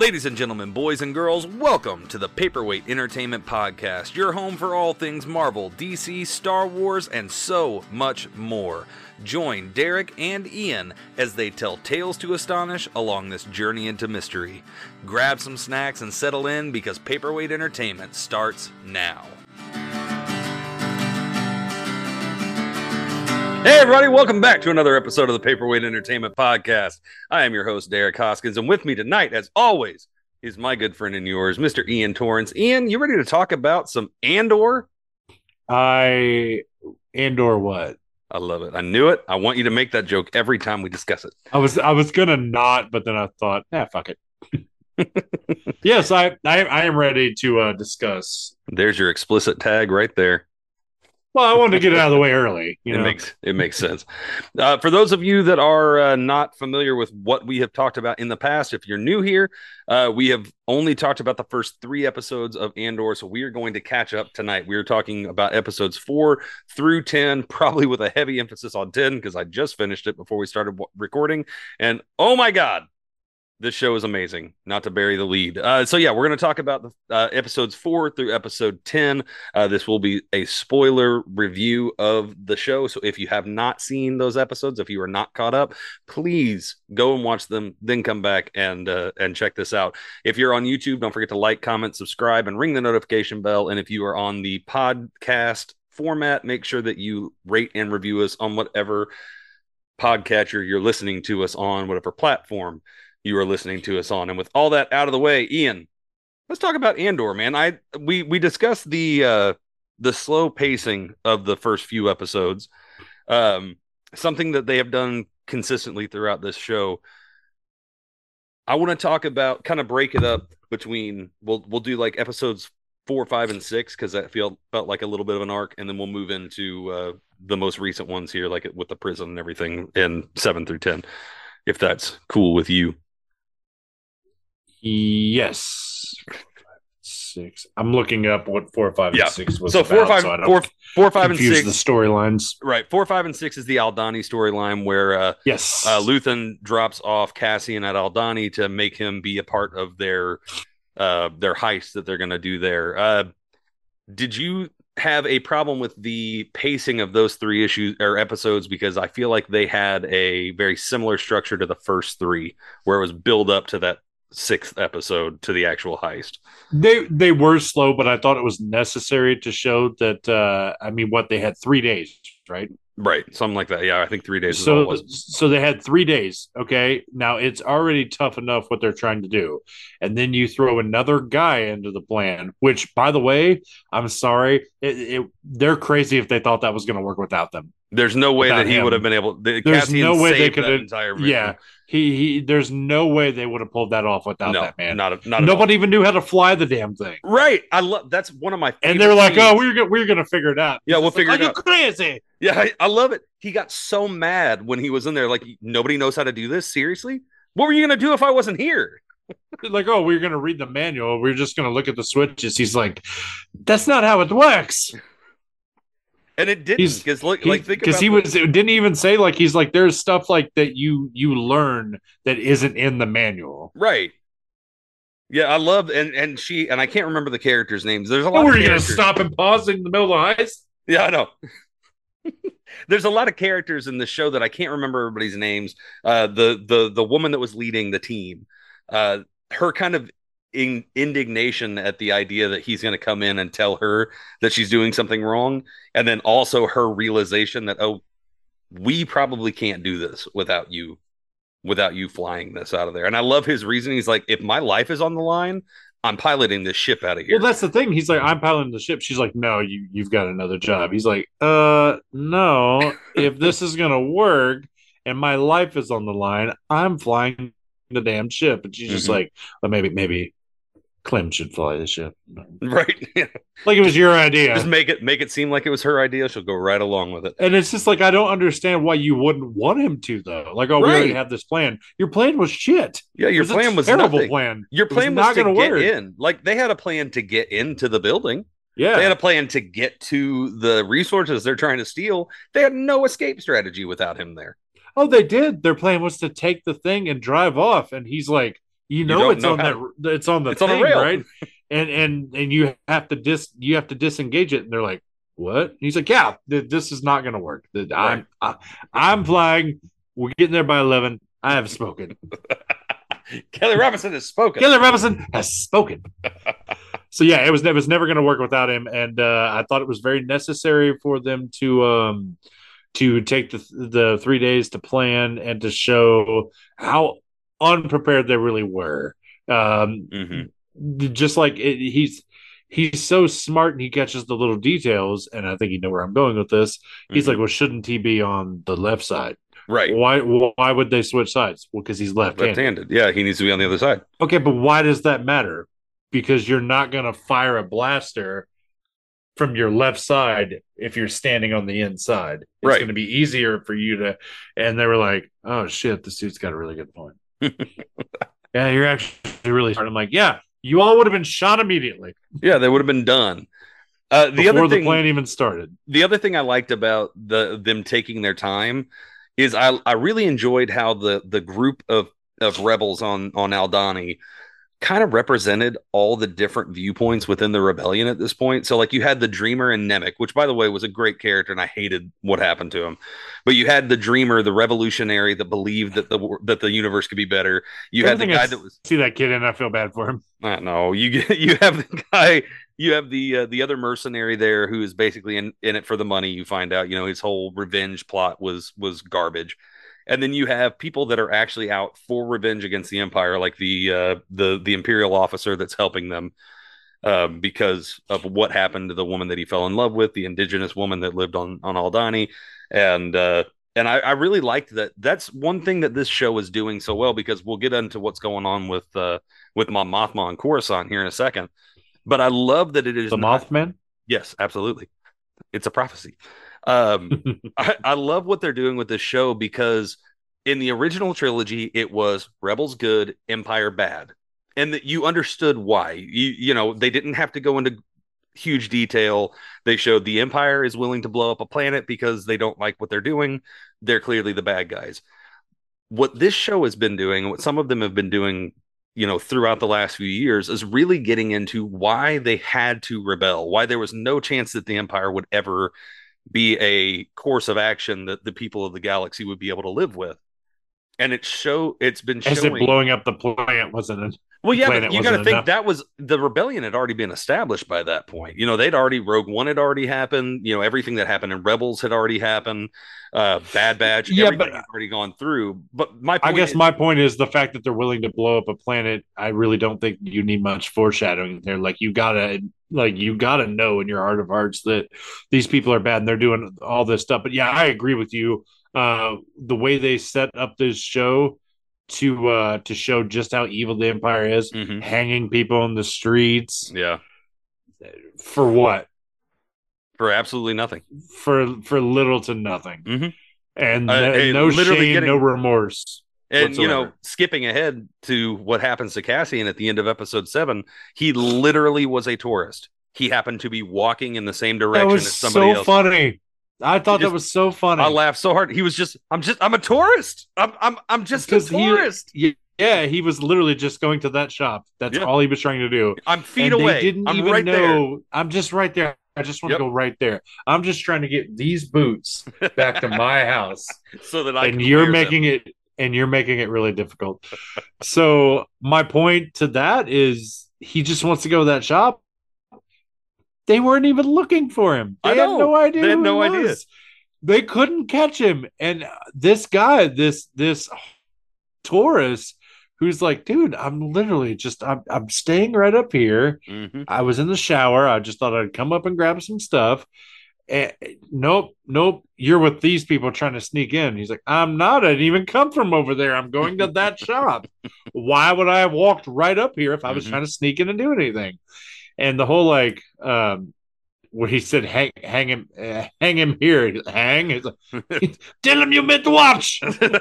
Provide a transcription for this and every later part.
Ladies and gentlemen, boys and girls, welcome to the Paperweight Entertainment Podcast, your home for all things Marvel, DC, Star Wars, and so much more. Join Derek and Ian as they tell tales to astonish along this journey into mystery. Grab some snacks and settle in because Paperweight Entertainment starts now. Hey, everybody, welcome back to another episode of the Paperweight Entertainment Podcast. I am your host, Derek Hoskins, and with me tonight, as always, is my good friend and yours, Mr. Ian Torrance. Ian, you ready to talk about some Andor? I Andor what? I love it. I knew it. I want you to make that joke every time we discuss it. I was I was gonna not, but then I thought, yeah, fuck it. yes, I, I I am ready to uh, discuss. There's your explicit tag right there. Well, I wanted to get it out of the way early. You it know? makes it makes sense. Uh, for those of you that are uh, not familiar with what we have talked about in the past, if you're new here, uh, we have only talked about the first three episodes of Andor, so we are going to catch up tonight. We are talking about episodes four through ten, probably with a heavy emphasis on ten because I just finished it before we started recording, and oh my god, this show is amazing. Not to bury the lead. Uh, so yeah, we're going to talk about the uh, episodes four through episode ten. Uh, this will be a spoiler review of the show. So if you have not seen those episodes, if you are not caught up, please go and watch them. Then come back and uh, and check this out. If you're on YouTube, don't forget to like, comment, subscribe, and ring the notification bell. And if you are on the podcast format, make sure that you rate and review us on whatever podcatcher you're listening to us on, whatever platform you are listening to us on. And with all that out of the way, Ian, let's talk about Andor, man. I we we discussed the uh the slow pacing of the first few episodes. Um something that they have done consistently throughout this show. I want to talk about kind of break it up between we'll we'll do like episodes four, five, and six because that felt felt like a little bit of an arc, and then we'll move into uh, the most recent ones here, like with the prison and everything, in seven through ten, if that's cool with you. Yes. Six. I'm looking up what four, five, Yeah. and six was. so four, about, five, so four, four, five, and six. the storylines. right, four, five, and six is the Aldhani storyline where uh, Yes. uh, Luthen drops off Cassian at Aldhani to make him be a part of their uh, their heist that they're going to do there. Uh, did you have a problem with the pacing of those three issues or episodes? Because I feel like they had a very similar structure to the first three, where it was build up to that sixth episode to the actual heist. they they were slow, but I thought it was necessary to show that. uh I mean, what they had three days, right? Right, something like that. Yeah, I think three days. is all it so was. so they had three days okay now it's already tough enough what they're trying to do and then you throw another guy into the plan which by the way i'm sorry it, it, they're crazy if they thought that was going to work without them There's no way that he him. would have been able. The, There's Cassian no way they could have- entire. yeah he, he there's no way they would have pulled that off without no, that man not a, not nobody even knew how to fly the damn thing Right. I love that's one of my and they were like oh we're gonna we're gonna figure it out Yeah, we'll It's like, figure it are out. you crazy Yeah, I, I love it. He got so mad when he was in there. Like nobody knows how to do this. Seriously, what were you gonna do if I wasn't here? like oh we're gonna read the manual we're just gonna look at the switches he's like that's not how it works And it didn't because like, like think because he was it didn't even say like he's like there's stuff like that you you learn that isn't in the manual. right. Yeah, I love and and she and I can't remember the characters' names. There's a lot. We're gonna stop and pause in the middle of the heist. Yeah, I know. There's a lot of characters in the show that I can't remember everybody's names. Uh, the the the woman that was leading the team, uh, her kind of in, indignation at the idea that he's going to come in and tell her that she's doing something wrong, and then also her realization that oh, we probably can't do this without you, without you flying this out of there. And I love his reason. He's like, if my life is on the line, I'm piloting this ship out of here. Well, that's the thing. He's like, I'm piloting the ship. She's like, No, you you've got another job. He's like, Uh, no. if this is gonna work and my life is on the line, I'm flying the damn ship. And she's just Mhm. like, Well, maybe maybe Clem should fly the ship. right. Like it was your idea. Just make it make it seem like it was her idea. She'll go right along with it. And it's just like I don't understand why you wouldn't want him to though. Like, oh, we already have this plan. Your plan was shit. Yeah, your was a plan was terrible nothing. plan. Your It was plan was, not to gonna get work. in. Like they had a plan to get into the building. Yeah, They had a plan to get to the resources they're trying to steal. They had no escape strategy without him there. oh, they did. Their plan was to take the thing and drive off. And he's like, you know don't it's know on that it's on the It's on a thing, rail. right? And and and you have to dis you have to disengage it, and they're like, "What?" And he's like, "Yeah, th- this is not going to work. Th- I'm I, I'm flying. We're getting there by eleven. I have spoken. Kelly Robinson has spoken. Kelly Robinson has spoken." so yeah, it was it was never going to work without him, and uh, I thought it was very necessary for them to um to take the the three days to plan and to show how unprepared they really were. Um, Mhm. just like it, he's he's so smart and he catches the little details and i think you know where i'm going with this he's Mhm. like well shouldn't he be on the left side right. why why would they switch sides well because he's left-handed Left-handed. Yeah, he needs to be on the other side. okay but why does that matter because you're not going to fire a blaster from your left side if you're standing on the inside it's Right. going to be easier for you to and they were like oh shit this dude's got a really good point yeah you're actually really smart i'm like yeah you all would have been shot immediately Yeah, they would have been done. Uh, the before other the thing, plan even started. the other thing I liked about the them taking their time is I I really enjoyed how the the group of of rebels on on Aldhani kind of represented all the different viewpoints within the rebellion at this point. So like you had the dreamer and Nemik, which by the way was a great character and I hated what happened to him. But you had the dreamer, the revolutionary that believed that the that the universe could be better. You had the Everything I guy that was See that kid, and I feel bad for him. I know. You get you have the guy, you have the uh, the other mercenary there who is basically in, in it for the money. You find out, you know, his whole revenge plot was was garbage, and then you have people that are actually out for revenge against the empire, like the uh, the the imperial officer that's helping them um, because of what happened to the woman that he fell in love with, the indigenous woman that lived on on Aldhani, and uh, and I, I really liked that. That's one thing that this show is doing so well because we'll get into what's going on with uh, with Mon Mothma and Coruscant here in a second. But I love that it is The not- Mothman. Yes, absolutely. It's a prophecy. Um, I, I love what they're doing with this show because in the original trilogy, it was Rebels good, Empire bad, and that you understood why. You you know they didn't have to go into huge detail. They showed the Empire is willing to blow up a planet because they don't like what they're doing. They're clearly the bad guys. What this show has been doing, what some of them have been doing, you know, throughout the last few years, is really getting into why they had to rebel, why there was no chance that the Empire would ever be a course of action that the people of the galaxy would be able to live with. And it show it's been As showing it blowing up the planet wasn't it? well, yeah, but you got to think that was the rebellion had already been established by that point. You know, they'd already Rogue One had already happened. You know, everything that happened in Rebels had already happened. Uh, Bad Batch, Yeah, everything but- already gone through. But my I guess is- my point is the fact that they're willing to blow up a planet. I really don't think you need much foreshadowing there. Like you gotta, like you gotta know in your heart of hearts that these people are bad and they're doing all this stuff. But yeah, I agree with you. Uh, the way they set up this show to uh to show just how evil the Empire is, Mhm. hanging people in the streets yeah, for what? for absolutely nothing. For for little to nothing. Mhm. And Uh, no shame, getting- no remorse. And you know, skipping ahead to what happens to Cassian at the end of episode seven, he literally was a tourist. He happened to be walking in the same direction That was as somebody so else. funny. I thought He that was so funny. I laughed so hard. He was just, I'm just, I'm a tourist. I'm, I'm, I'm just a Because he- tourist. Yeah, he was literally just going to that shop. That's Yeah. all he was trying to do. I'm feet and away. Didn't I'm even right there. I'm just right there. I just want Yep. to go right there. I'm just trying to get these boots back to my house. so that I and can you're wear them. making it and you're making it really difficult. so my point to that is he just wants to go to that shop. They weren't even looking for him. They I had no idea. They had no idea. They couldn't catch him. And this guy, this this Taurus, who's like, dude, I'm literally just I'm I'm staying right up here. Mhm. I was in the shower. I just thought I'd come up and grab some stuff. Eh, nope, nope. You're with these people trying to sneak in. He's like, I'm not. I didn't even come from over there. I'm going to that shop. Why would I have walked right up here if I was Mhm. trying to sneak in and do anything? And the whole like, um, where he said, "Hang, hang him, uh, hang him here, hang." He's like, Tell him you meant to watch. Tell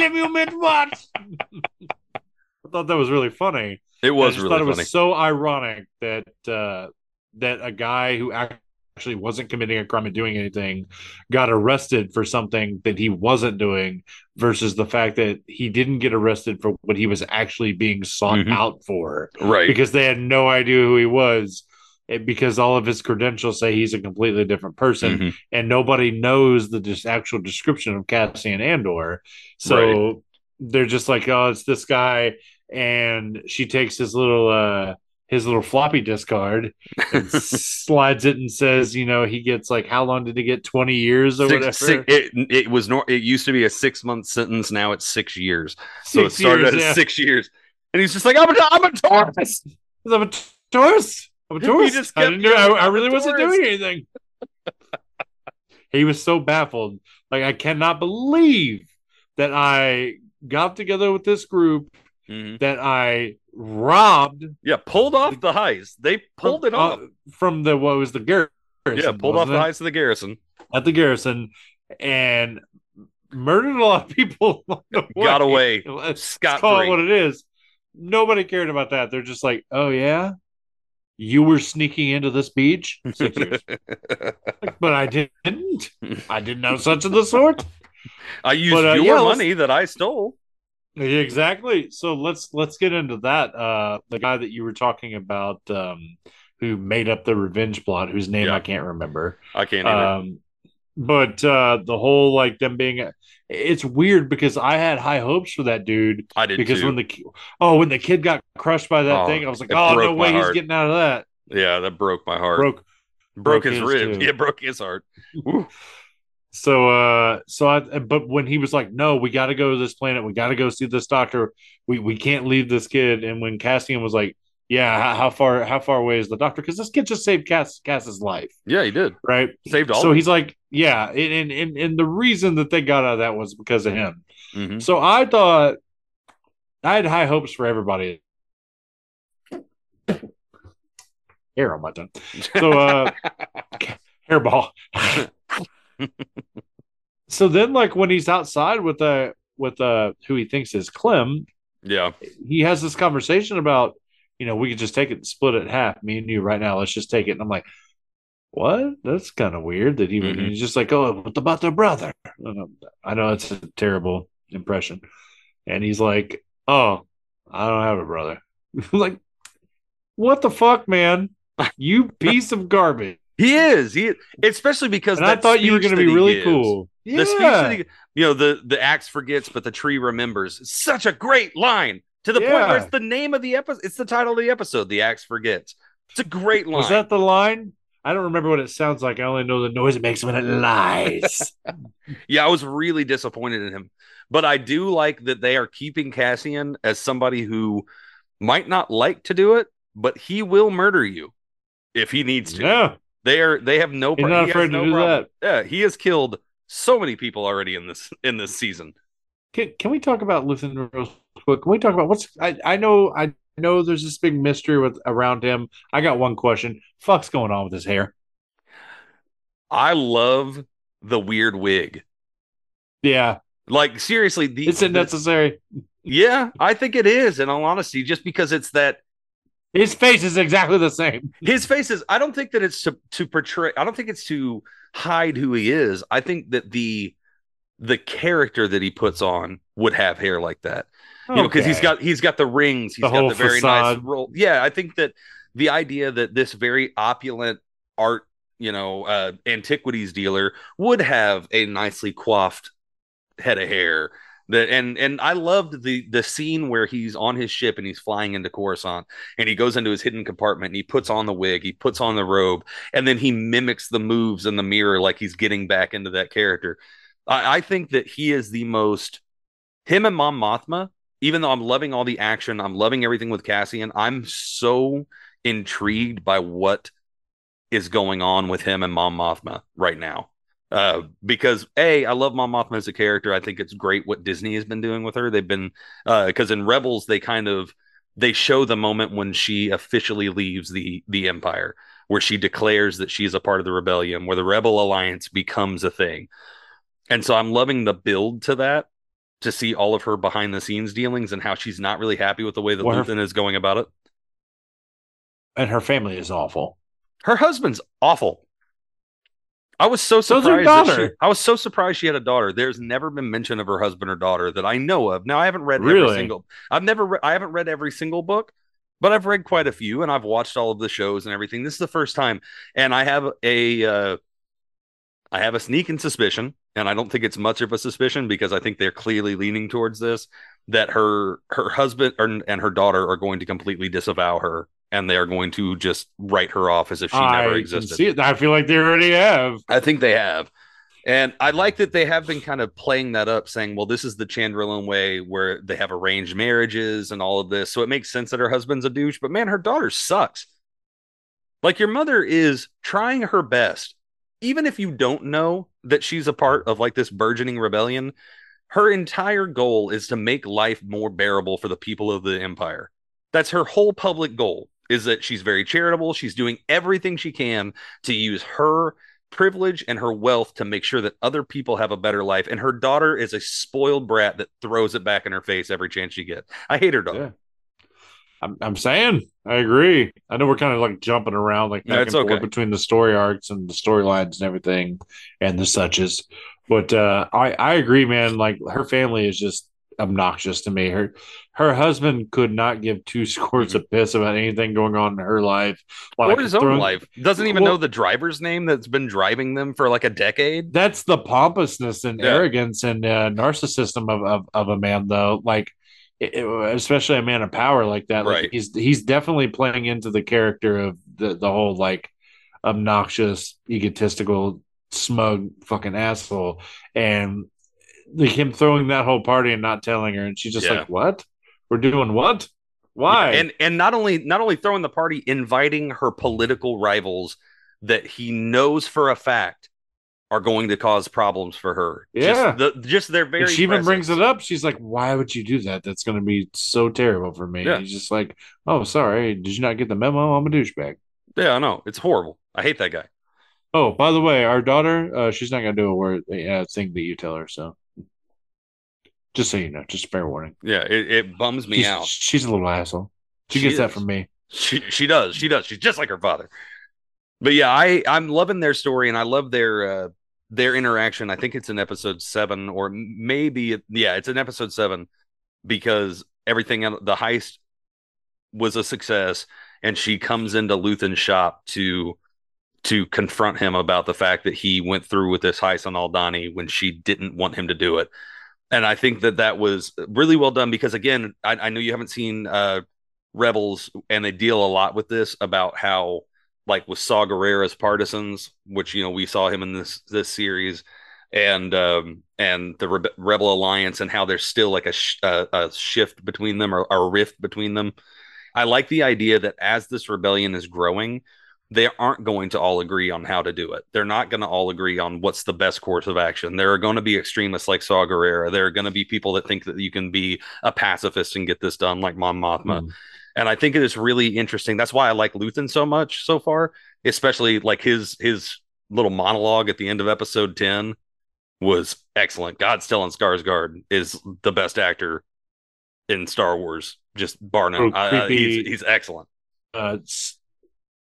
him you meant to watch. I thought that was really funny. it was I just really thought it funny. was so ironic that uh, that a guy who actually wasn't committing a crime and doing anything got arrested for something that he wasn't doing versus the fact that he didn't get arrested for what he was actually being sought Mhm. out for Right. because they had no idea who he was because all of his credentials say he's a completely different person Mhm. and nobody knows the dis- actual description of Cassian Andor. So they're just like, oh, it's this guy, and she takes his little uh his little floppy disk card and slides it and says, you know, he gets like how long did he get? Twenty years or whatever. Six, six, it, it was nor, it used to be a six month sentence. Now it's six years. So it Six started years, at yeah. six years, and he's just like, "I'm a, I'm a tourist." I'm a tourist. I'm a tourist. just I didn't do. I, I really wasn't doing anything. he was so baffled. Like I cannot believe that I got together with this group Mhm. that I robbed Yeah, pulled off the heist. They pulled it off. uh, from the what was the garrison. yeah, pulled off the heist of the garrison. at the garrison and murdered a lot of people. Got away Let's call it what it is. Nobody cared about that. They're just like, oh yeah, you were sneaking into this beach, Six years. but I didn't. I didn't know such of the sort. I used But, uh, your yeah, money that I stole. Exactly. So let's let's get into that. Uh, the guy that you were talking about, um, who made up the revenge plot, whose name Yeah. I can't remember. I can't either. Um, but uh, the whole like them being, it's weird because I had high hopes for that dude I did because too. when the oh when the kid got crushed by that Oh, thing, I was like, oh no broke way, he's getting out of that. yeah, that broke my heart. Broke broke, his, his, rib. too. Yeah, broke his heart. So, uh, so I, but when he was like, "No, we got to go to this planet. We got to go see this doctor. We we can't leave this kid." And when Cassian was like, "Yeah, how, how far how far away is the doctor?" Because this kid just saved Cass Cass's life, Yeah, he did. right? Saved all. So he's like, "Yeah," and, and and the reason that they got out of that was because of him. Mhm. So I thought I had high hopes for everybody. Hair on my tongue. So uh hairball. so then like when he's outside with uh with uh who he thinks is Clem, yeah, he has this conversation about, you know, we could just take it and split it in half, me and you right now. Let's just take it. And I'm like, what? That's kind of weird that he Mhm. he's just like, oh, what about their brother? I know it's a terrible impression. And he's like, Oh, I don't have a brother. Like, what the fuck, man? You piece of garbage. He is. He especially because I thought you were going to be really gives- cool. The speech that he, you know, the the axe forgets, but the tree remembers. Such a great line to the point where it's the name of the episode. It's the title of the episode. The axe forgets. It's a great line. Was that the line? I don't remember what it sounds like. I only know the noise it makes when it lies. Yeah, I was really disappointed in him. But I do like that they are keeping Cassian as somebody who might not like to do it, but he will murder you if he needs to. yeah. They are they have no He's pro- not he has afraid to no do problem. Yeah, he has killed so many people already in this in this season. Can, can we talk about Luthen real quick? Can we talk about what's I, I know I know there's this big mystery with around him. I got one question. Fuck's going on with his hair? I love the weird wig. Yeah. Like seriously, the, Is it the- necessary? yeah, I think it is. In all honesty, just because it's that His face is exactly the same. his face is. I don't think that it's to to portray. I don't think it's to hide who he is. I think that the the character that he puts on would have hair like that. You know, because he's got he's got the rings. He's The got whole the very nice facade. roll. Yeah, I think that the idea that this very opulent art, you know, uh, antiquities dealer would have a nicely coiffed head of hair. That and and I loved the the scene where he's on his ship and he's flying into Coruscant and he goes into his hidden compartment and he puts on the wig, he puts on the robe, and then he mimics the moves in the mirror like he's getting back into that character. I, I think that he is the most him and Mon Mothma. Even though I'm loving all the action, I'm loving everything with Cassian. I'm so intrigued by what is going on with him and Mon Mothma right now. Uh, because a, I love Mon Mothma as a character. I think it's great what Disney has been doing with her. They've been because in Rebels they kind of they show the moment when she officially leaves the the Empire, where she declares that she's a part of the rebellion, where the Rebel Alliance becomes a thing. And so I'm loving the build to that to see all of her behind the scenes dealings and how she's not really happy with the way that Well, her- Luthen is going about it. and her family is awful. Her husband's awful. I was so So is her surprised. that she- daughter. I was so surprised she had a daughter. There's never been mention of her husband or daughter that I know of. Now I haven't read every single. I've never. Re- I haven't read every single book, but I've read quite a few, and I've watched all of the shows and everything. This is the first time, and I have a. Uh, I have a sneaking suspicion, and I don't think it's much of a suspicion because I think they're clearly leaning towards this that her her husband or, and her daughter are going to completely disavow her, and they are going to just write her off as if she I never existed. see it. I feel like they already have. I think they have. And I like that they have been kind of playing that up, saying, well, this is the Chandrilan way where they have arranged marriages and all of this. So it makes sense that her husband's a douche, but man, her daughter sucks. Like your mother is trying her best. Even if you don't know that she's a part of like this burgeoning rebellion, her entire goal is to make life more bearable for the people of the empire. That's her whole public goal is that she's very charitable. She's doing everything she can to use her privilege and her wealth to make sure that other people have a better life. And her daughter is a spoiled brat that throws it back in her face every chance she gets. I hate her daughter. Yeah. I'm, I'm saying I agree. I know we're kind of like jumping around like back and forth okay. between the story arcs and the storylines and everything and the suches. But uh, I I agree, man. Like her family is just obnoxious to me. Her her husband could not give two squirts of piss about anything going on in her life or his own throwing- life. Doesn't even Well- know the driver's name that's been driving them for like a decade. That's the pompousness and Yeah. arrogance and uh, narcissism of, of of a man, though. Like, it- especially a man of power like that. Like Right. he's he's definitely playing into the character of the the whole like obnoxious, egotistical, smug fucking asshole, and like him throwing that whole party and not telling her, and she's just Yeah. like, "What? We're doing what? Why?" And and not only not only throwing the party, inviting her political rivals that he knows for a fact are going to cause problems for her. Yeah. Just, the, just their very And she even brings it up. She's like, "Why would you do that? That's going to be so terrible for me." Yeah. He's just like, "Oh, sorry. Did you not get the memo? I'm a douchebag." Yeah, I know. It's horrible. I hate that guy. Oh, by the way, our daughter, uh, she's not going to do a word uh, thing that you tell her. So, just so you know, just fair warning. Yeah, it, it bums me she's, out. She's a little asshole. She, She gets that from me. She she does. She does. She's just like her father. But yeah, I I'm loving their story and I love their uh their interaction. I think it's in episode 7 or maybe yeah, it's in episode 7 because everything the heist was a success and she comes into Luthen's shop to to confront him about the fact that he went through with this heist on Aldhani when she didn't want him to do it. And I think that that was really well done because again, I, I know you haven't seen uh Rebels, and they deal a lot with this about how, like with Saw Gerrera's partisans, which you know we saw him in this this series, and um, and the Rebe- Rebel Alliance, and how there's still like a sh- uh, a shift between them or a rift between them. I like the idea that as this rebellion is growing, they aren't going to all agree on how to do it. They're not going to all agree on what's the best course of action. There are going to be extremists like Saw Gerrera. There are going to be people that think that you can be a pacifist and get this done, like Mon Mothma. Mm. And I think it is really interesting. That's why I like Luthen so much so far, especially like his his little monologue at the end of episode 10 was excellent. God Stellan Skarsgård is the best actor in Star Wars, just bar none. Oh, I- he's, he's excellent. Uh,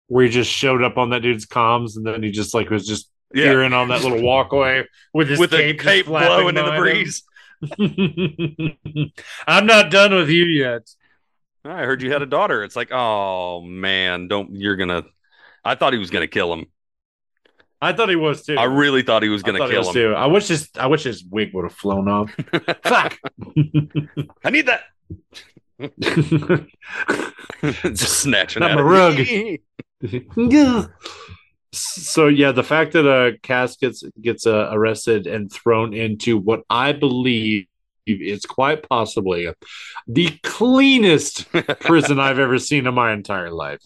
where he just showed up on that dude's comms, and then he just like was just Yeah. peering on that little walkway with his With cape, cape blowing in the breeze. I'm not done with you yet. I heard you had a daughter. It's like, oh man, don't you're gonna I thought he was gonna kill him. I thought he was too. I really thought he was gonna thought he kill him. too. I wish his I wish his wig would have flown off. Fuck. I need that. just snatching Not at my rug. so yeah, the fact that uh Cass gets gets uh, arrested and thrown into what I believe is quite possibly the cleanest prison I've ever seen in my entire life.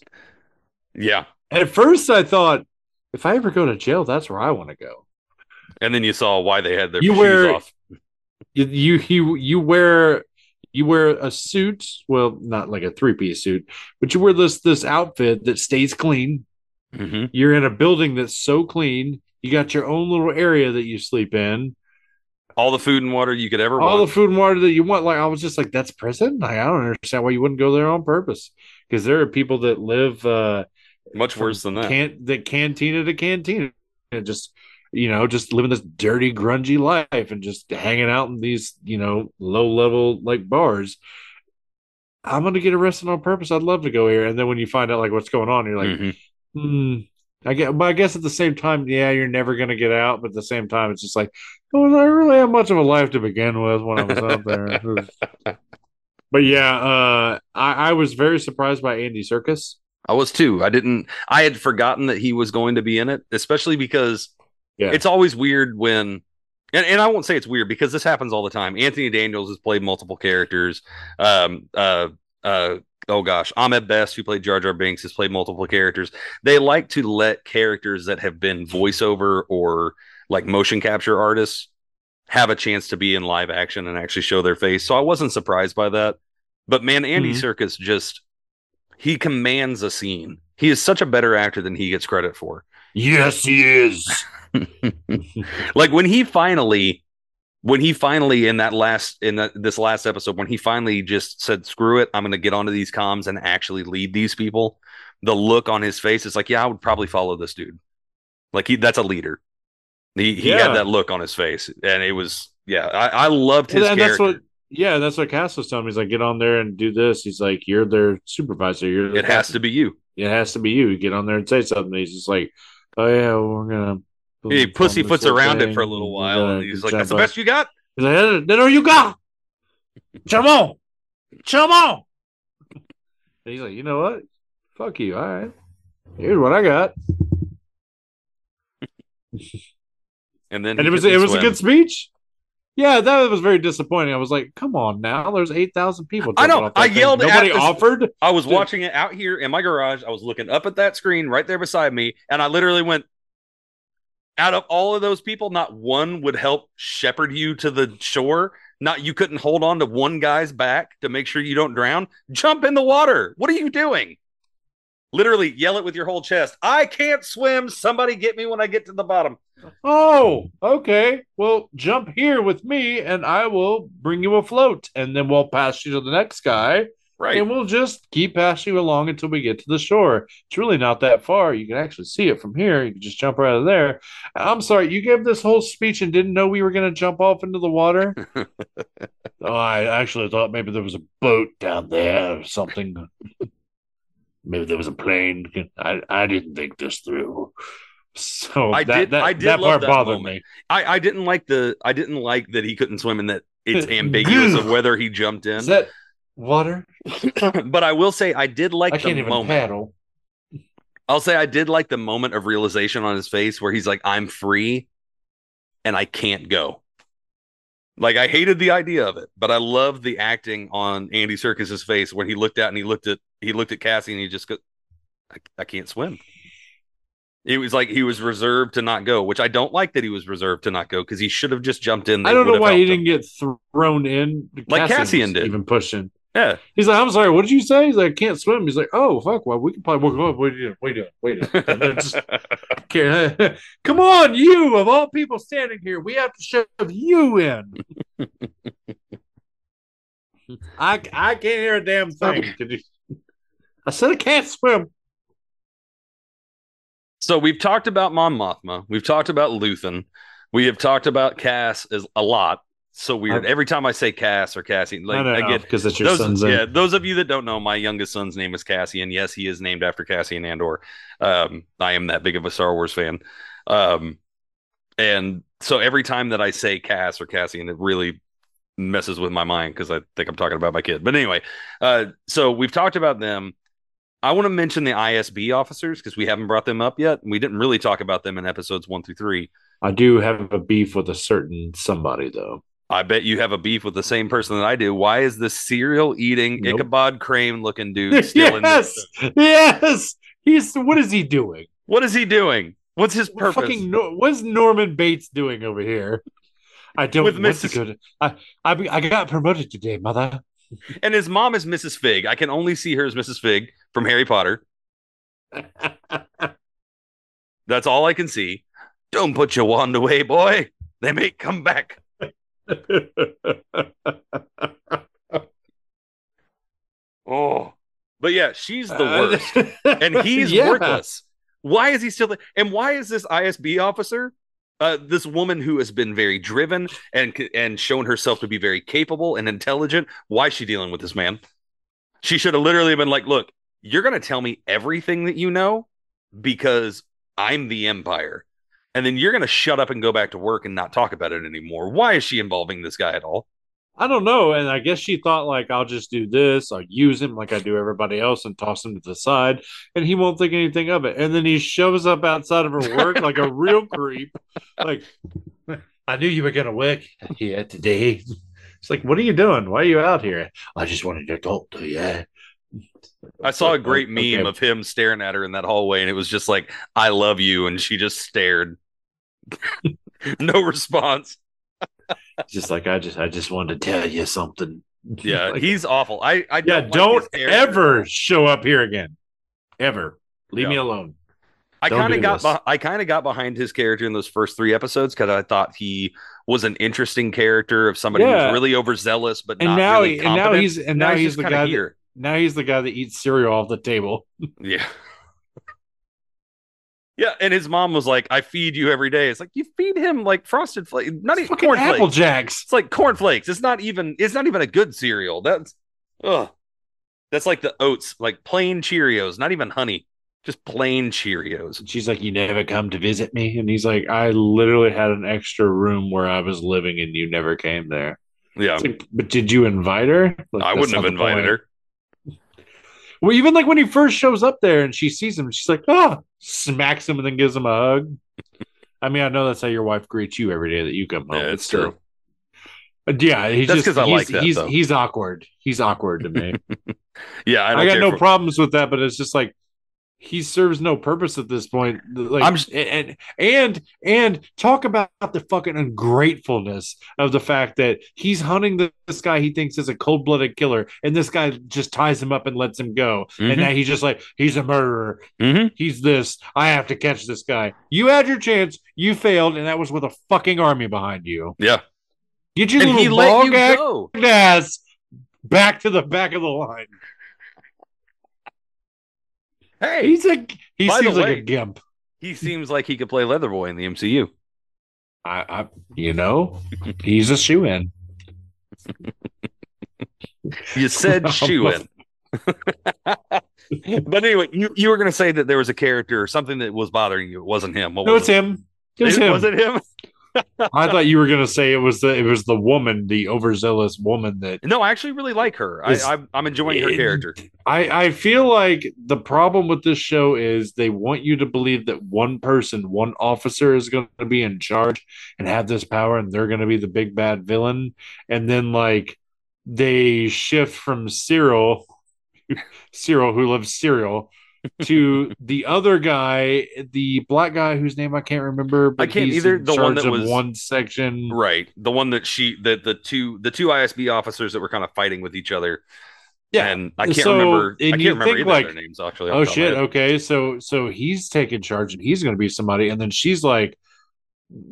yeah. At first, I thought if I ever go to jail, that's where I want to go. And then you saw why they had their You shoes wear- off. You, you you you wear you wear a suit, well, not like a three piece suit, but you wear this this outfit that stays clean. Mhm. You're in a building that's so clean. You got your own little area that you sleep in. All the food and water you could ever All want. the food and water that you want. Like I was just like, that's prison. Like I don't understand why you wouldn't go there on purpose. Because there are people that live uh, Much worse than that. Can't that cantina to cantina, and just you know, just living this dirty, grungy life and just hanging out in these, you know, low level like bars. I'm gonna get arrested on purpose. I'd love to go here. And then when you find out like what's going on, you're like, mm-hmm. hmm. I get, but I guess at the same time, yeah, you're never gonna get out. But at the same time, it's just like, oh, I really have much of a life to begin with when I was out there. but yeah, uh, I, I was very surprised by Andy Serkis. I was too. I didn't. I had forgotten that he was going to be in it, especially because yeah. it's always weird when. And, and I won't say it's weird because this happens all the time. Anthony Daniels has played multiple characters. Um, uh, uh, oh gosh, Ahmed Best, who played Jar Jar Binks, has played multiple characters. They like to let characters that have been voiceover or like motion capture artists have a chance to be in live action and actually show their face. So I wasn't surprised by that. But man, Andy mm-hmm. Serkis just he commands a scene. He is such a better actor than he gets credit for. Yes, he is. like when he finally when he finally in that last in that, this last episode when he finally just said screw it i'm going to get onto these comms and actually lead these people the look on his face is like yeah i would probably follow this dude like he that's a leader he, he yeah. had that look on his face and it was yeah i, I loved his and that's what yeah, that's what Cass was telling me. He's like, get on there and do this. He's like, you're their supervisor. You're it has to be you. It has to be you. Get on there and say something. He's just like, oh yeah, we're gonna. He pussyfoots around it for a little while, and he's like, "That's the best you got." He's like, "That's all you got." Come on, come on. And he's like, "You know what? Fuck you. All right, here's what I got." and then and it was it was a good speech. Yeah, that was very disappointing. I was like, "Come on, now there's eight thousand people." I know. I yelled. Nobody this, offered. I was Dude. watching it out here in my garage. I was looking up at that screen right there beside me, and I literally went. Out of all of those people, not one would help shepherd you to the shore. Not you couldn't hold on to one guy's back to make sure you don't drown. Jump in the water. What are you doing? Literally yell it with your whole chest. I can't swim. Somebody get me when I get to the bottom. Oh, okay. Well, jump here with me and I will bring you afloat. and then we'll pass you to the next guy. Right. And we'll just keep passing along until we get to the shore. It's really not that far. You can actually see it from here. You can just jump right out of there. I'm sorry, you gave this whole speech and didn't know we were going to jump off into the water? oh, I actually thought maybe there was a boat down there or something. maybe there was a plane. I, I didn't think this through. So I that, did. That, I did that part bothered moment. me. I, I didn't like the. I didn't like that he couldn't swim and that it's ambiguous of whether he jumped in. Is that water? but I will say I did like. I can't even moment. paddle. I'll say I did like the moment of realization on his face where he's like, "I'm free, and I can't go." Like I hated the idea of it, but I loved the acting on Andy Serkis's face when he looked out and he looked at he looked at Cassie and he just go, I, I can't swim. It was like he was reserved to not go, which I don't like that he was reserved to not go because he should have just jumped in. I don't know why he didn't get thrown in, like Cassian, Cassian did, even pushing. Yeah, he's like, "I'm sorry, what did you say?" He's like, "I can't swim." He's like, "Oh fuck, well we can probably walk up. Wait, wait, wait, wait. just, come on, you of all people standing here, we have to shove you in." I I can't hear a damn thing. I said I can't swim. So we've talked about Mon Mothma. We've talked about Luthen. We have talked about Cass as a lot so weird. Every time I say Cass or Cassie, like I, I get because it's your those, son's Yeah, those of you that don't know, my youngest son's name is Cassie, and yes, he is named after Cassian Andor. Um, I am that big of a Star Wars fan. Um, and so every time that I say Cass or Cassian, it really messes with my mind because I think I'm talking about my kid. But anyway, uh, so we've talked about them. I want to mention the ISB officers because we haven't brought them up yet. We didn't really talk about them in episodes one through three. I do have a beef with a certain somebody though. I bet you have a beef with the same person that I do. Why is this cereal eating nope. Ichabod Crane looking dude still yes, in this? Yes, he's what is he doing? What is he doing? What's his purpose? Fucking, what's Norman Bates doing over here? I don't with Mrs. Good. I, I I got promoted today, mother. And his mom is Mrs. Fig. I can only see her as Mrs. Fig from Harry Potter. That's all I can see. Don't put your wand away, boy. They may come back. oh, but yeah, she's the worst, uh, and he's yeah. worthless. Why is he still there? And why is this ISB officer uh, this woman who has been very driven and and shown herself to be very capable and intelligent. Why is she dealing with this man? She should have literally been like, "Look, you're going to tell me everything that you know because I'm the Empire, and then you're going to shut up and go back to work and not talk about it anymore." Why is she involving this guy at all? I don't know. And I guess she thought like I'll just do this, I'll use him like I do everybody else and toss him to the side, and he won't think anything of it. And then he shows up outside of her work like a real creep. Like I knew you were gonna work here today. It's like, what are you doing? Why are you out here? I just wanted to talk to you. I saw a great oh, meme okay. of him staring at her in that hallway, and it was just like, I love you. And she just stared. no response just like I just I just wanted to tell you something. Yeah, like, he's awful. I I don't yeah, don't ever show up here again, ever. Leave yeah. me alone. I kind of got be- I kind of got behind his character in those first three episodes because I thought he was an interesting character of somebody yeah. who's really overzealous, but and now really and now he's and now, now he's, he's the guy here. That, now he's the guy that eats cereal off the table. yeah. Yeah, and his mom was like, "I feed you every day." It's like you feed him like frosted flakes, not even corn Apple Jacks. It's like cornflakes. It's not even. It's not even a good cereal. That's, ugh. That's like the oats, like plain Cheerios, not even honey, just plain Cheerios. And she's like, "You never come to visit me," and he's like, "I literally had an extra room where I was living, and you never came there." Yeah, like, but did you invite her? Like, I wouldn't have invited her. Well, even like when he first shows up there and she sees him, she's like, oh, smacks him and then gives him a hug. I mean, I know that's how your wife greets you every day that you come home. Yeah, it's true. But yeah, he's that's because I like that. He's, he's awkward. He's awkward to me. yeah, I, I got no for... problems with that, but it's just like he serves no purpose at this point. Like, I'm just, and and and talk about the fucking ungratefulness of the fact that he's hunting this guy he thinks is a cold blooded killer, and this guy just ties him up and lets him go, mm-hmm. and now he's just like he's a murderer. Mm-hmm. He's this. I have to catch this guy. You had your chance, you failed, and that was with a fucking army behind you. Yeah, get your and little he let you go. ass back to the back of the line. Hey, he's a he seems like a gimp. He seems like he could play Leatherboy in the MCU. I, I you know, he's a shoe in. you said shoe in. but anyway, you, you were going to say that there was a character or something that was bothering you. It wasn't him. What no, it's it? him. It was, it, him. was it him? I thought you were going to say it was the it was the woman, the overzealous woman that. No, I actually really like her. Is, I, am enjoying her it, character. I I feel like the problem with this show is they want you to believe that one person, one officer, is going to be in charge and have this power, and they're going to be the big bad villain, and then like they shift from Syril, Syril who loves cereal to the other guy, the black guy whose name I can't remember. But I can't either. The one that was one section, right? The one that she, that the two, the two ISB officers that were kind of fighting with each other. Yeah, and I can't so, remember. I can't remember either like, their names actually. Oh shit! Okay, so so he's taking charge and he's going to be somebody, and then she's like,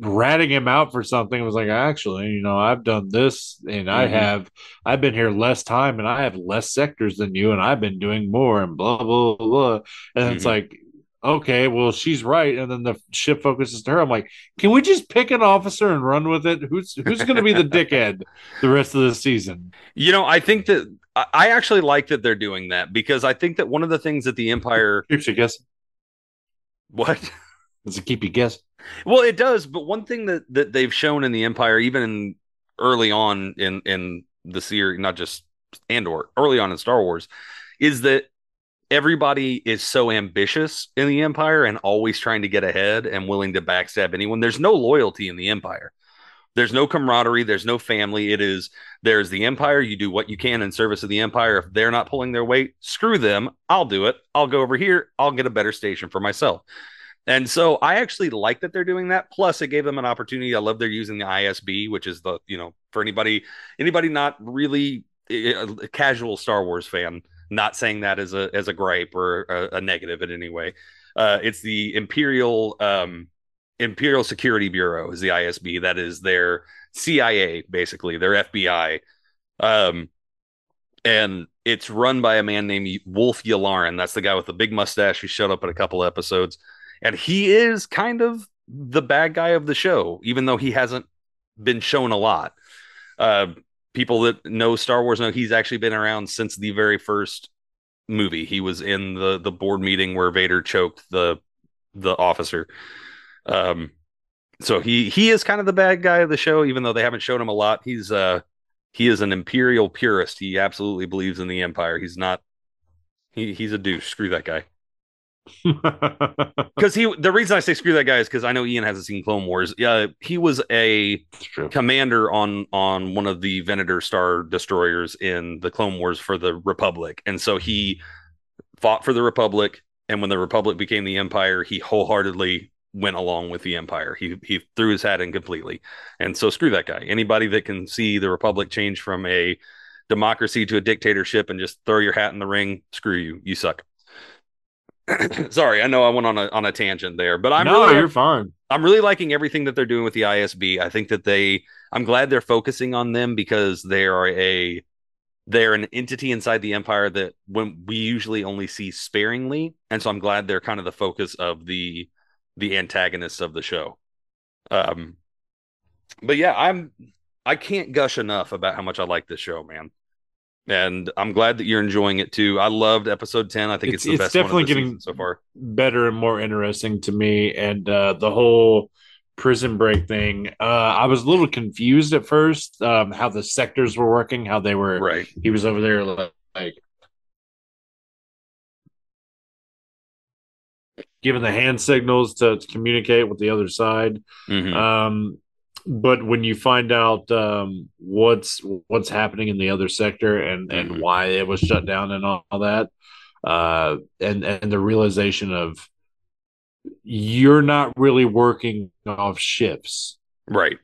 ratting him out for something. Was like actually you know i've done this and mm-hmm. i have i've been here less time and i have less sectors than you and i've been doing more and blah blah blah and mm-hmm. it's like okay well she's right. And then the ship focuses to her. I'm like can we just pick an officer and run with it? Who's who's going to be the dickhead the rest of the season? You know i think that i actually like that they're doing that because i think that one of the things that the empire keeps you guessing. What? Does it keep you guessing well, it does, but one thing that that they've shown in the Empire, even in, early on in in the series, not just Andor, early on in Star Wars, is that everybody is so ambitious in the Empire and always trying to get ahead and willing to backstab anyone. There's no loyalty in the Empire. There's no camaraderie. There's no family. It is there's the Empire. You do what you can in service of the Empire. If they're not pulling their weight, screw them. I'll do it. I'll go over here. I'll get a better station for myself. And so I actually like that they're doing that. Plus, it gave them an opportunity. I love they're using the ISB, which is the you know for anybody anybody not really a casual Star Wars fan. Not saying that as a as a gripe or a, a negative in any way. Uh, it's the Imperial um, Imperial Security Bureau is the ISB. That is their CIA, basically their FBI. Um, and it's run by a man named Wolf Yularen. That's the guy with the big mustache who showed up in a couple episodes and he is kind of the bad guy of the show, even though he hasn't been shown a lot. Uh, people that know Star Wars know he's actually been around since the very first movie. He was in the the board meeting where Vader choked the the officer. Um, so he he is kind of the bad guy of the show, even though they haven't shown him a lot. He's uh he is an imperial purist. He absolutely believes in the empire. He's not he he's a douche. Screw that guy. Because he the reason I say screw that guy is because I know Ian hasn't seen Clone Wars. Yeah, he was a commander on on one of the Venator Star destroyers in the Clone Wars for the Republic, and so he fought for the Republic. And when the Republic became the Empire, he wholeheartedly went along with the Empire. He he threw his hat in completely, and so screw that guy. Anybody that can see the Republic change from a democracy to a dictatorship and just throw your hat in the ring, screw you. You suck. Sorry, I know I went on a on a tangent there, but I'm no, really, you're fine. I'm really liking everything that they're doing with the ISB. I think that they I'm glad they're focusing on them because they are a they're an entity inside the empire that when we usually only see sparingly, and so I'm glad they're kind of the focus of the the antagonists of the show. Um, but yeah, I'm I can't gush enough about how much I like this show, man and I'm glad that you're enjoying it too. I loved episode ten. I think it's, it's the it's best. definitely getting so far better and more interesting to me. And uh, the whole prison break thing, uh, I was a little confused at first um, how the sectors were working, how they were. Right. He was over there like, like giving the hand signals to, to, communicate with the other side. Mm-hmm. Um, but when you find out um, what's what's happening in the other sector and and Mhm. why it was shut down and all, all that, uh, and and the realization of you're not really working off shifts. Right.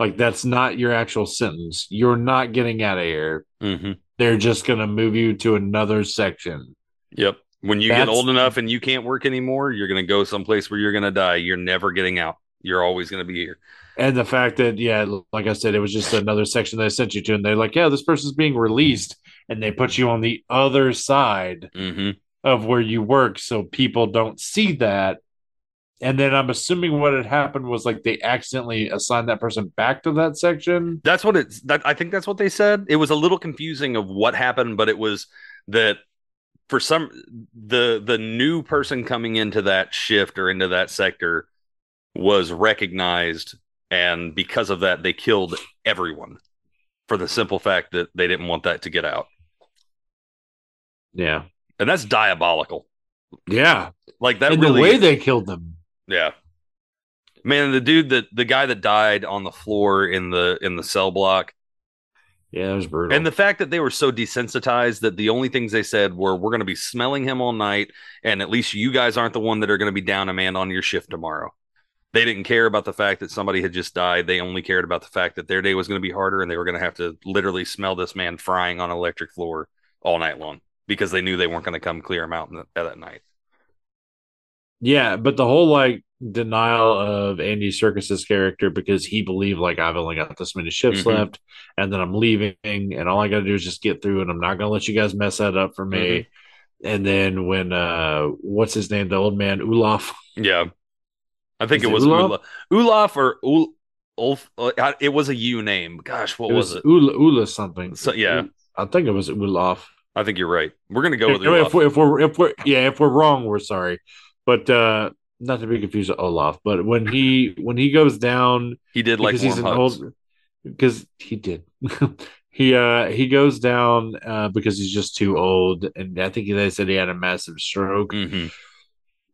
Like that's not your actual sentence. You're not getting out of here. Mm-hmm. They're just going to move you to another section. Yep. When you get old enough and you can't work anymore, you're going to go someplace where you're going to die. You're never getting out. You're always going to be here. And the fact that, yeah, like I said, it was just another section they sent you to, and they're like, yeah, this person's being released, and they put you on the other side Mm-hmm. of where you work, so people don't see that. And then I'm assuming what had happened was like they accidentally assigned that person back to that section. That's what it's. That I think that's what they said. It was a little confusing of what happened, but it was that for some the the new person coming into that shift or into that sector was recognized, and because of that, they killed everyone for the simple fact that they didn't want that to get out, Yeah, and that's diabolical. yeah. Like that and really, the way they killed them. yeah. Man, the dude that the guy that died on the floor in the in the cell block, Yeah, it was brutal. And the fact that they were so desensitized that the only things they said were, "We're going to be smelling him all night, and at least you guys aren't the one that are going to be down a man on your shift tomorrow." They didn't care about the fact that somebody had just died. They only cared about the fact that their day was going to be harder, and they were going to have to literally smell this man frying on an electric floor all night long because they knew they weren't going to come clear him out in the, that night. Yeah, but the whole like denial of Andy Serkis's character because he believed like I've only got this many ships Mhm. left, and then I'm leaving, and all I got to do is just get through, and I'm not gonna let you guys mess that up for me. Mm-hmm. And then when uh, what's his name, the old man Olaf, Yeah, I think Is it was? Olaf, Olaf or Ul- Ulf. uh, It was a U name. Gosh, what it was, was it? Ula, Ula something. So- yeah. I think it was Olaf. I think you're right. We're going to go with Olaf. if we're, if we're if we're yeah if we're wrong we're sorry but uh not to be confused with olaf but when he when he goes down He did like because he's an hugs. old because he did he uh he goes down uh because he's just too old and i think they said he had a massive stroke hmm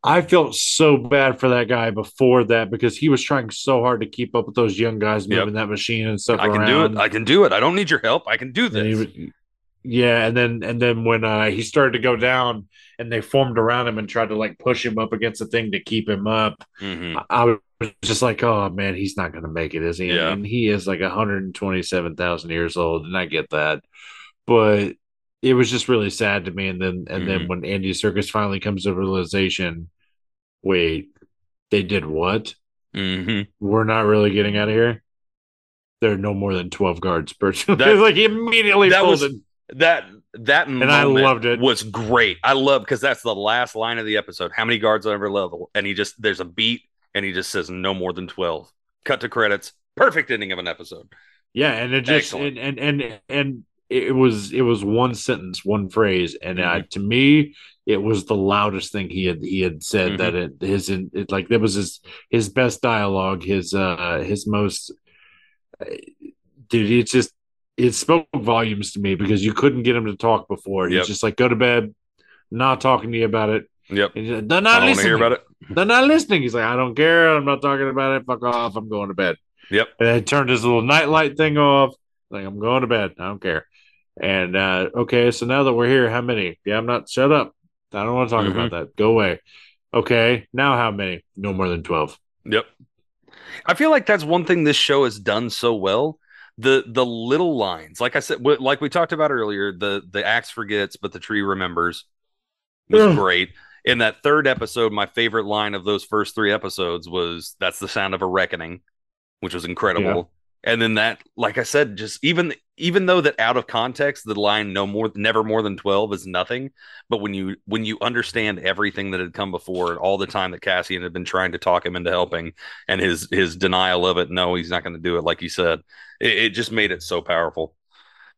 i felt so bad for that guy before that because he was trying so hard to keep up with those young guys Yep. moving that machine and stuff I can do it. I can do it. I don't need your help. I can do And he this. was- yeah, and then and then when uh, he started to go down, and they formed around him and tried to like push him up against the thing to keep him up. hmm I, I was just like, oh man, he's not going to make it, is he? Yeah. And he is like 127,000 years old, and I get that, but it was just really sad to me. And then and then Mhm. when Andy Serkis finally comes to realization, wait, they did what? hmm We're not really getting out of here. There are no more than 12 guards per. That- like he immediately that was-. That that And I loved it. Was great. I love because that's the last line of the episode. How many guards on every level? And he just there's a beat, and he just says no more than 12. Cut to credits. Perfect ending of an episode. Yeah, and it just and, and and and it was it was one sentence, one phrase, and uh, to me, it was the loudest thing he had he had said. Mhm. That it his it, like that was his his best dialogue, his uh his most uh, dude. It's just it spoke volumes to me because you couldn't get him to talk before. He's Yep. just like go to bed, not talking to you about it. Yep. Like, They're not don't want to listening. hear about it. They're not listening. He's like, I don't care. I'm not talking about it. Fuck off. I'm going to bed. Yep. And he turned his little nightlight thing off. Like, I'm going to bed. I don't care. And uh, okay, so now that we're here, how many? Yeah, I'm not. Shut up. I don't want to talk Mhm. about that. Go away. Okay, now how many? No more than twelve. Yep. I feel like that's one thing this show has done so well. The the little lines, like I said, wh- like we talked about earlier, the the axe forgets, but the tree remembers was Ugh. great. In that third episode, my favorite line of those first three episodes was "That's the sound of a reckoning," which was incredible. And then that, like I said, just even even though that out of context, the line "no more, never more than twelve is nothing. But when you when you understand everything that had come before, and all the time that Cassian had been trying to talk him into helping, and his his denial of it, no, he's not going to do it, like you said, it, it just made it so powerful.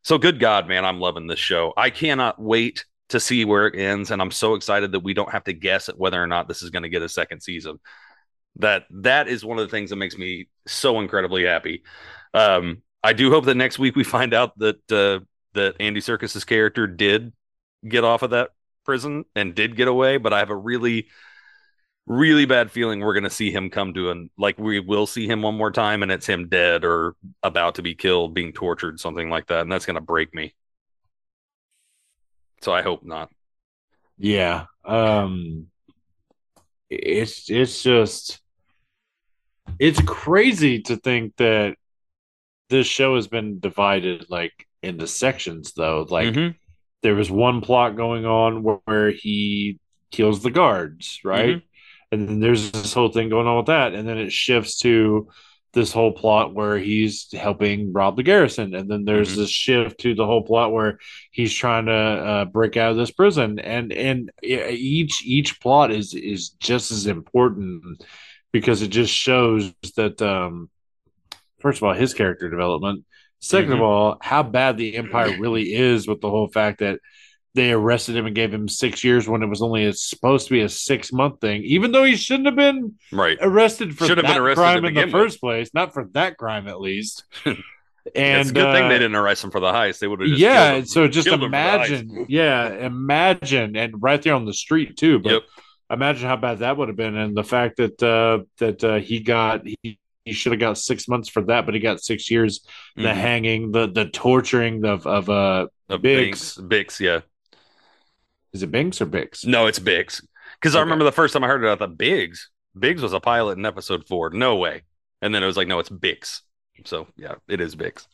So good God, man, I'm loving this show. I cannot wait to see where it ends, and I'm so excited that we don't have to guess at whether or not this is going to get a second season. That that is one of the things that makes me so incredibly happy. Um, I do hope that next week we find out that uh, that Andy Serkis's character did get off of that prison and did get away, but I have a really really bad feeling we're going to see him come to an like we will see him one more time and it's him dead or about to be killed being tortured something like that and that's going to break me so i hope not Yeah. Um it's it's just it's crazy to think that this show has been divided like into sections though. Like Mhm. there was one plot going on where, where he kills the guards, right? And then there's this whole thing going on with that, and then it shifts to this whole plot where he's helping rob the garrison, and then there's Mhm. this shift to the whole plot where he's trying to uh, break out of this prison, and and each each plot is is just as important because it just shows that um, first of all his character development 2nd of Mhm. all how bad the empire really is with the whole fact that they arrested him and gave him six years when it was only a, supposed to be a six month thing, even though he shouldn't have been right arrested for Should have been arrested crime in the begin with. first place, not for that crime at least. and it's a good thing uh, they didn't arrest him for the heist they would have just yeah, him. so just Killed him for the heist. imagine, yeah, imagine, and right there on the street too. But yep imagine how bad that would have been, and the fact that uh, that uh, he got he, he should have got six months for that, but he got six years. The Mhm. hanging, the the torturing of of uh, Of Bix. Biggs. Biggs, yeah. is it Binks or Bix? No, it's Bix. Because I remember the first time I heard it, I thought Biggs. Biggs was a pilot in episode four. No way. And then it was like, no, it's Bix. So yeah, it is Bix.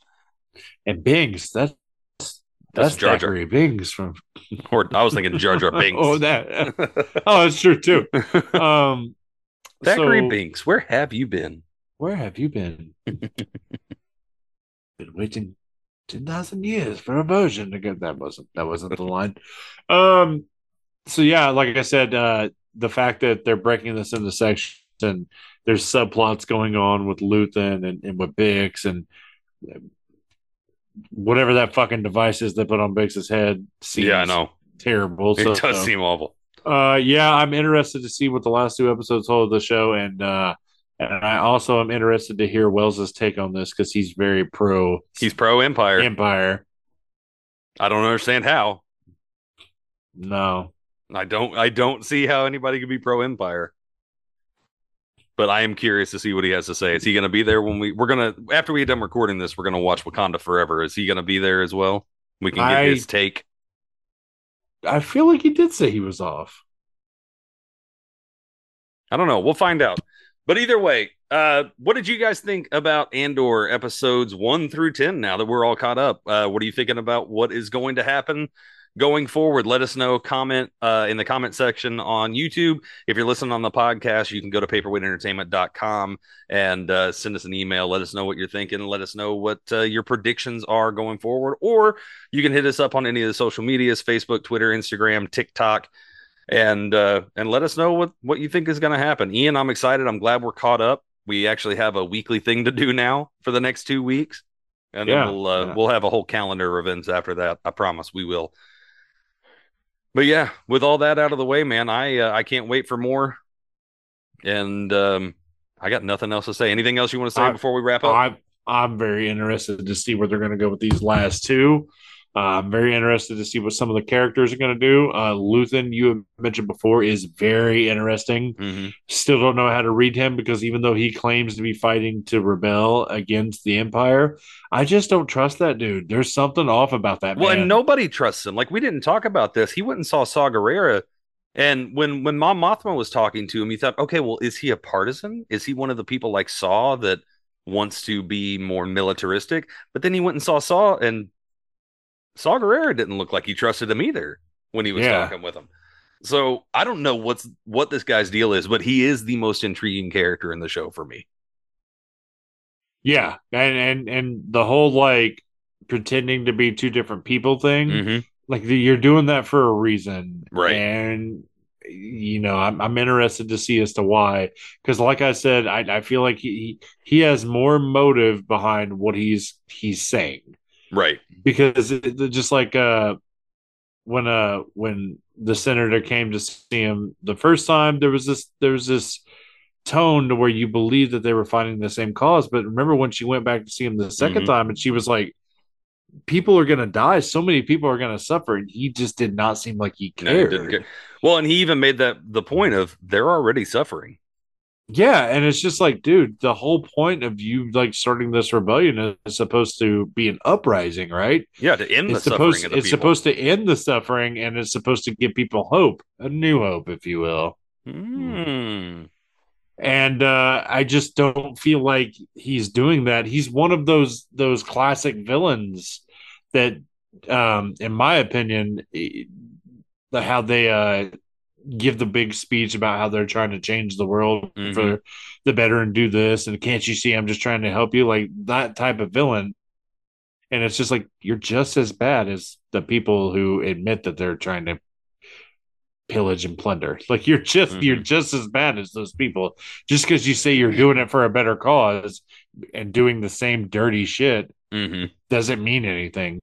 And Bings, that's That's that's Jar Jar. Zachary Bings from Or I was thinking Jar Jar Binks. oh, that. Oh, that's true too. Um, Thackeray so, Binks, where have you been? Where have you been? been waiting ten thousand years for a version to get that wasn't that wasn't the line. Um, so yeah, like I said, uh, the fact that they're breaking this into sections and there's subplots going on with Luthen and, and with Bix and whatever that fucking device is they put on Bix's head. Seems yeah, I know. terrible. It So, does seem awful. uh, yeah, I'm interested to see what the last two episodes hold of the show, and uh, and I also am interested to hear Wells's take on this because he's very pro He's pro Empire. Empire. I don't understand how. No, I don't I don't see how anybody could be pro Empire. But I am curious to see what he has to say. Is he going to be there when we we're going to after we get done recording this, we're going to watch Wakanda Forever. Is he going to be there as well? We can get I- his take. I feel like he did say he was off. I don't know. We'll find out. But either way, uh, what did you guys think about Andor episodes one through 10 now that we're all caught up? Uh, what are you thinking about what is going to happen going forward? Let us know. Comment uh, in the comment section on YouTube. If you're listening on the podcast, you can go to paperweightentertainment.com and uh, send us an email. Let us know what you're thinking. Let us know what uh, your predictions are going forward. Or you can hit us up on any of the social medias Facebook, Twitter, Instagram, TikTok and uh, and let us know what what you think is going to happen. Ian, I'm excited. I'm glad we're caught up. We actually have a weekly thing to do now for the next two weeks, and Yeah, then we'll uh, yeah. we'll have a whole calendar of events after that. I promise we will. But yeah, with all that out of the way, man, I uh, I can't wait for more. And um, I got nothing else to say. Anything else you want to say I- before we wrap up? I'm I'm very interested to see where they're going to go with these last two. Uh, I'm very interested to see what some of the characters are going to do. Uh, Luthen, you have mentioned before, is very interesting. Mhm. Still don't know how to read him because even though he claims to be fighting to rebel against the Empire, I just don't trust that dude. There's something off about that Well, man. and nobody trusts him. Like we didn't talk about this. He went and saw Saw Gerrera, and when when Mon Mothma was talking to him, he thought, okay, well, is he a partisan? Is he one of the people like Saw that wants to be more militaristic? But then he went and saw Saw, and Saw Gerrera didn't look like he trusted him either when he was Yeah. talking with him. So I don't know what's what this guy's deal is, but he is the most intriguing character in the show for me. yeah, and and and the whole like pretending to be two different people thing. Mhm. like you're doing that for a reason Right. and you know i'm, I'm interested to see as to why because like i said I, I feel like he he has more motive behind what he's he's saying Right. Because it, just like uh when uh when the senator came to see him the first time there was this there was this tone to where you believe that they were fighting the same cause but remember when she went back to see him the 2nd Mhm. time and she was like people are going to die so many people are going to suffer and he just did not seem like he No, he cared didn't care. Well, and he even made that the point of they're already suffering. Yeah and it's just like dude the whole point of you like starting this rebellion is supposed to be an uprising right Yeah, to end the it's suffering supposed the it's people. supposed to end the suffering and it's supposed to give people hope a new hope if you will Hmm. and uh i just don't feel like he's doing that he's one of those those classic villains that um in my opinion the how they uh give the big speech about how they're trying to change the world Mhm. for the better and do this and can't you see i'm just trying to help you? Like that type of villain. And it's just like you're just as bad as the people who admit that they're trying to pillage and plunder. Like you're just Mhm. you're just as bad as those people. Just because you say you're doing it for a better cause and doing the same dirty shit hmm doesn't mean anything.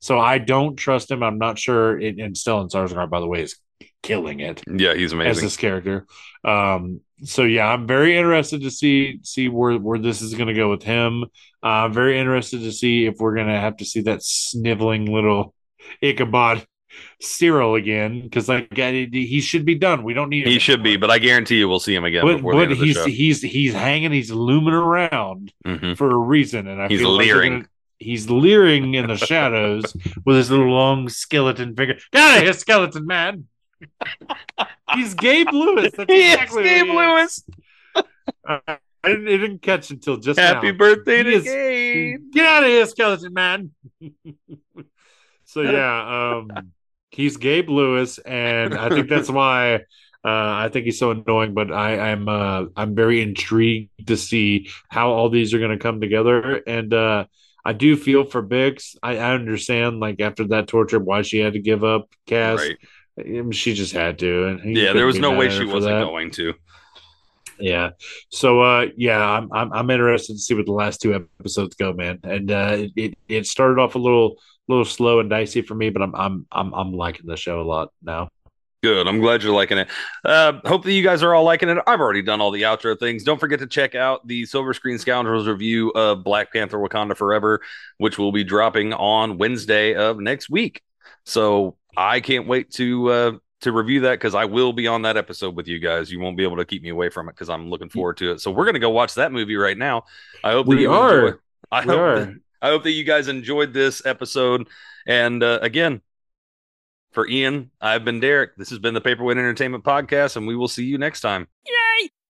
So i don't trust him. I'm not sure and and stellan Skarsgård, by the way is killing it Yeah, he's amazing as this character. Um, so yeah, I'm very interested to see see where where this is going to go with him. Uh, I'm very interested to see if we're going to have to see that sniveling little Ichabod Syril again because like he should be done. We don't need. He should be, but I guarantee you we'll see him again But, but end of the he's he's he's hanging, he's looming around Mhm. for a reason, and I He's feel like leering. gonna- he's leering in the shadows with his little long skeleton figure. Get out of here, skeleton man! he's Gabe Lewis. That's exactly Gabe. Lewis. Uh, I didn't, it didn't catch until just Happy now. birthday He to is- Gabe. Get out of here, skeleton man! so yeah, um, he's Gabe Lewis, and I think that's why. Uh, I think he's so annoying, but I, I'm uh, I'm very intrigued to see how all these are going to come together, and uh, I do feel for Bix. I, I understand, like after that torture, why she had to give up Cass. Right. Um, She just had to, and Yeah, there was no way she wasn't that. going to. Yeah. So uh yeah, I'm I'm I'm interested to see what the last two episodes go, man. And uh it it started off a little little slow and dicey for me, but I'm I'm I'm I'm liking the show a lot now. Good. I'm glad you're liking it. Uh, hope that you guys are all liking it. I've already done all the outro things. Don't forget to check out the Silver Screen Scoundrels review of Black Panther Wakanda Forever, which will be dropping on Wednesday of next week. So I can't wait to uh, to review that because I will be on that episode with you guys. You won't be able to keep me away from it because I'm looking forward to it. So we're gonna go watch that movie right now. I hope that We you are. enjoy- I We hope are. that- I hope that you guys enjoyed this episode. And uh, again, for Ian, I've been Derek. This has been the Paperweight Entertainment Podcast, and we will see you next time.